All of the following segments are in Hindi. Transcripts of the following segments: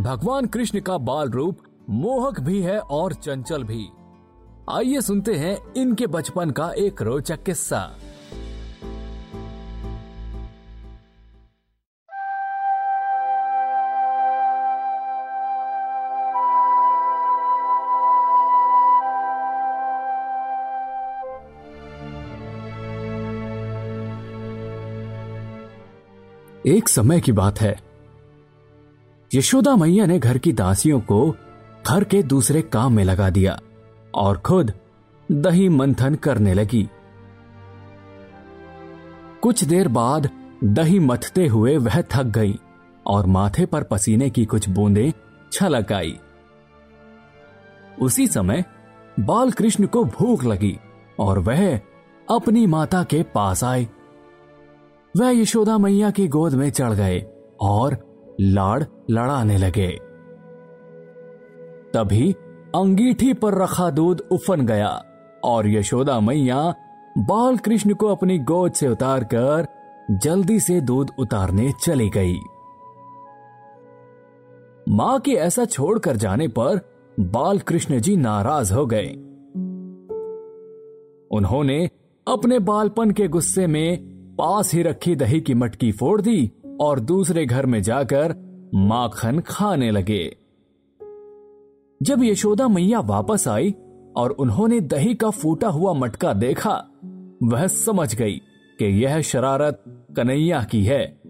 भगवान कृष्ण का बाल रूप मोहक भी है और चंचल भी। आइए सुनते हैं इनके बचपन का एक रोचक किस्सा। एक समय की बात है। यशोदा मैया ने घर की दासियों को घर के दूसरे काम में लगा दिया और खुद दही मंथन करने लगी। कुछ देर बाद दही मथते हुए वह थक गई और माथे पर पसीने की कुछ बूंदें छलक आई। उसी समय बाल कृष्ण को भूख लगी और वह अपनी माता के पास आए। वह यशोदा मैया की गोद में चढ़ गए और लाड़ लड़ाने लगे। तभी अंगीठी पर रखा दूध उफन गया और यशोदा मैया बाल कृष्ण को अपनी गोद से उतारकर जल्दी से दूध उतारने चली गई। माँ के ऐसा छोड़कर जाने पर बाल कृष्ण जी नाराज़ हो गए। उन्होंने अपने बालपन के गुस्से में पास ही रखी दही की मटकी फोड़ दी और दूसरे घर में जाकर माखन खाने लगे। जब यशोदा मैया वापस आई और उन्होंने दही का फूटा हुआ मटका देखा, वह समझ गई कि यह शरारत कन्हैया की है।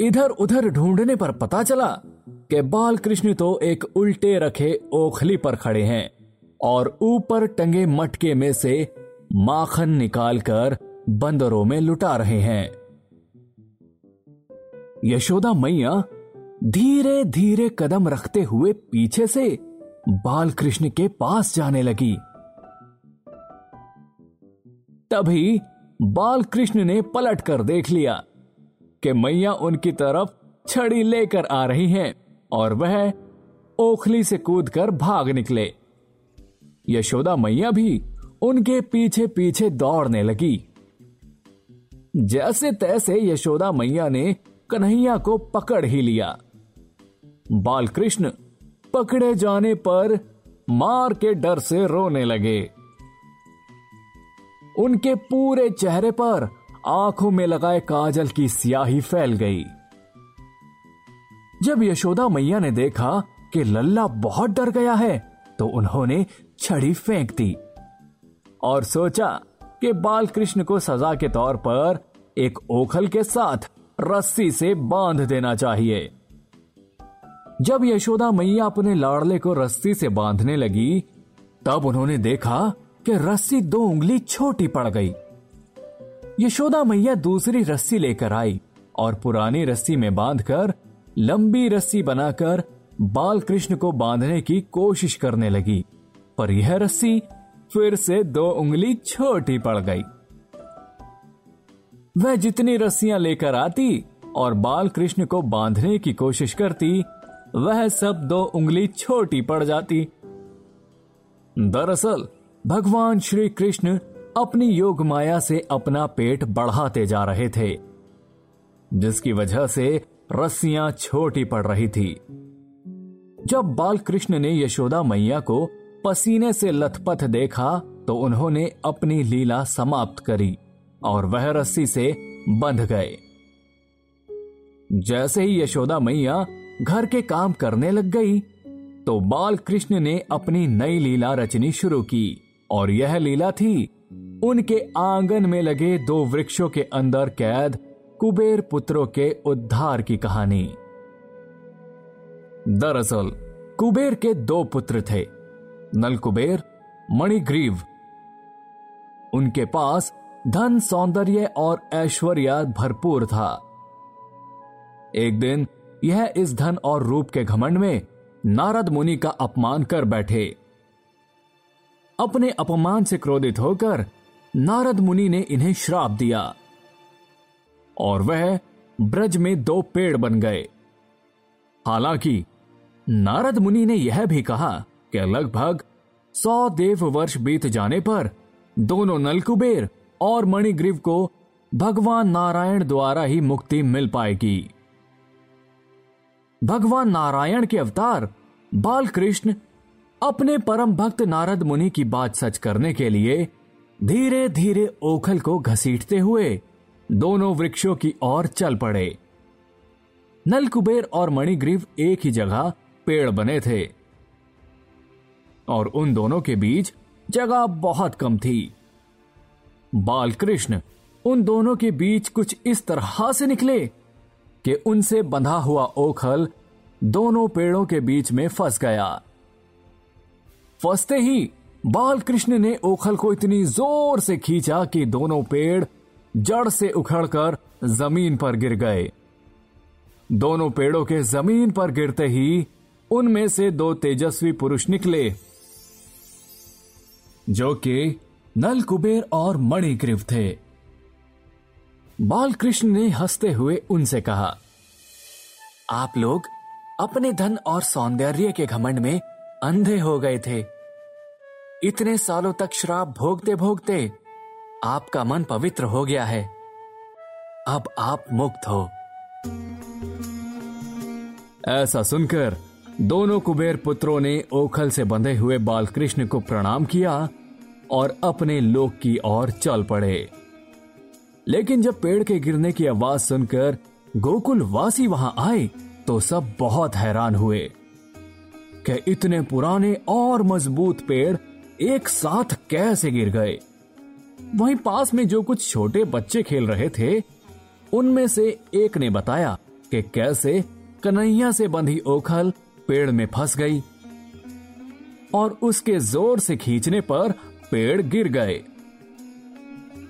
इधर उधर ढूँढने पर पता चला कि बाल कृष्ण तो एक उल्टे रखे ओखली पर खड़े हैं और ऊपर टंगे मटके में से माखन निकालकर बंदरों में लुटा रहे हैं। यशोदा मैया धीरे धीरे कदम रखते हुए पीछे से बालकृष्ण के पास जाने लगी। तभी बाल कृष्ण ने पलट कर देख लिया कि मैया उनकी तरफ़ छड़ी लेकर आ रही हैं और वह ओखली से कूदकर भाग निकले। यशोदा मैया भी उनके पीछे पीछे दौड़ने लगी। जैसे तैसे यशोदा मैया ने कन्हैया को पकड़ ही लिया। बालकृष्ण पकड़े जाने पर मार के डर से रोने लगे। उनके पूरे चेहरे पर आँखों में लगाए काजल की स्याही फैल गई। जब यशोदा मैया ने देखा कि लल्ला बहुत डर गया है तो उन्होंने छड़ी फेंक दी और सोचा कि बालकृष्ण को सजा के तौर पर एक ओखल के साथ रस्सी से बाँध देना चाहिए। जब यशोदा मैया अपने लाड़ले को रस्सी से बांधने लगी, तब उन्होंने देखा कि रस्सी दो उंगली छोटी पड़ गई। यशोदा मैया दूसरी रस्सी लेकर आई और पुरानी रस्सी में बांधकर लंबी रस्सी बनाकर बाल कृष्ण को बांधने की कोशिश करने लगी। पर यह रस्सी फिर से दो उंगली छोटी पड़ गई। वह जितनी रस्सियाँ लेकर आती और बाल कृष्ण को बांधने की कोशिश करती, वह सब दो उंगली छोटी पड़ जाती। दरअसल, भगवान श्री कृष्ण अपनी योग माया से अपना पेट बढ़ाते जा रहे थे, जिसकी वजह से रस्सियाँ छोटी पड़ रही थी। जब बाल कृष्ण ने यशोदा मैया को पसीने से लथपथ देखा तो उन्होंने अपनी लीला समाप्त करी। और वह रस्सी से बंध गए। जैसे ही यशोदा मैया घर के काम करने लग गई तो बाल कृष्ण ने अपनी नई लीला रचनी शुरू की और यह लीला थी, उनके आँगन में लगे दो वृक्षों के अंदर कैद कुबेर पुत्रों के उद्धार की कहानी। दरअसल, कुबेर के दो पुत्र थे नल कुबेर मणिग्रीव। उनके पास धन, सौंदर्य और ऐश्वर्य भरपूर था। एक दिन यह इस धन और रूप के घमंड में नारद मुनि का अपमान कर बैठे। अपने अपमान से क्रोधित होकर नारद मुनि ने इन्हें श्राप दिया और वह ब्रज में दो पेड़ बन गए। हालाँकि नारद मुनि ने यह भी कहा कि लगभग सौ देव वर्ष बीत जाने पर दोनों नलकुबेर और मणिग्रीव को भगवान नारायण द्वारा ही मुक्ति मिल पाएगी। भगवान नारायण के अवतार बालकृष्ण अपने परम भक्त नारद मुनि की बात सच करने के लिए धीरे धीरे ओखल को घसीटते हुए दोनों वृक्षों की ओर चल पड़े। नलकुबेर और मणिग्रीव एक ही जगह पेड़ बने थे। और उन दोनों के बीच जगह बहुत कम थी। बालकृष्ण, उन दोनों के बीच कुछ इस तरह से निकले कि उनसे बंधा हुआ ओखल दोनों पेड़ों के बीच में फंस गया। फंसते ही बालकृष्ण ने ओखल को इतनी ज़ोर से खींचा कि दोनों पेड़ जड़ से उखड़कर ज़मीन पर गिर गए। दोनों पेड़ों के ज़मीन पर गिरते ही उनमें से दो तेजस्वी पुरुष निकले, जो कि नल कुबेर और मणिग्रीव थे। बालकृष्ण ने हँसते हुए उनसे कहा, आप लोग अपने धन और सौंदर्य के घमंड में अंधे हो गए थे। इतने सालों तक श्राप भोगते भोगते आपका मन पवित्र हो गया है। अब आप मुक्त हो। ऐसा सुनकर दोनों कुबेर पुत्रों ने ओखल से बंधे हुए बालकृष्ण को प्रणाम किया और अपने लोक की ओर चल पड़े। लेकिन जब पेड़ के गिरने की आवाज़ सुनकर गोकुल वासी वहाँ आए तो सब बहुत हैरान हुए कि इतने पुराने और मज़बूत पेड़ एक साथ कैसे गिर गए। वहीं पास में जो कुछ छोटे बच्चे खेल रहे थे, उनमें से एक ने बताया कि कैसे कन्हैया से बंधी ओखल पेड़ में फंस गई और उसके ज़ोर से खींचने पर पेड़ गिर गए।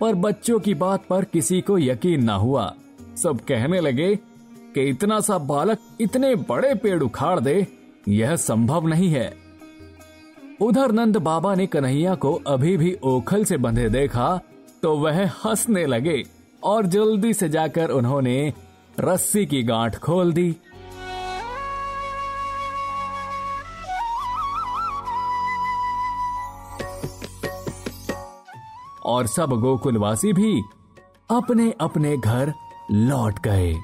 पर बच्चों की बात पर किसी को यकीन ना हुआ। सब कहने लगे कि इतना सा बालक इतने बड़े पेड़ उखाड़ दे, यह संभव नहीं है। उधर नंद बाबा ने कन्हैया को अभी भी ओखल से बंधे देखा तो वह हंसने लगे और जल्दी से जाकर उन्होंने रस्सी की गांठ खोल दी। और सब गोकुलवासी भी अपने अपने घर लौट गए।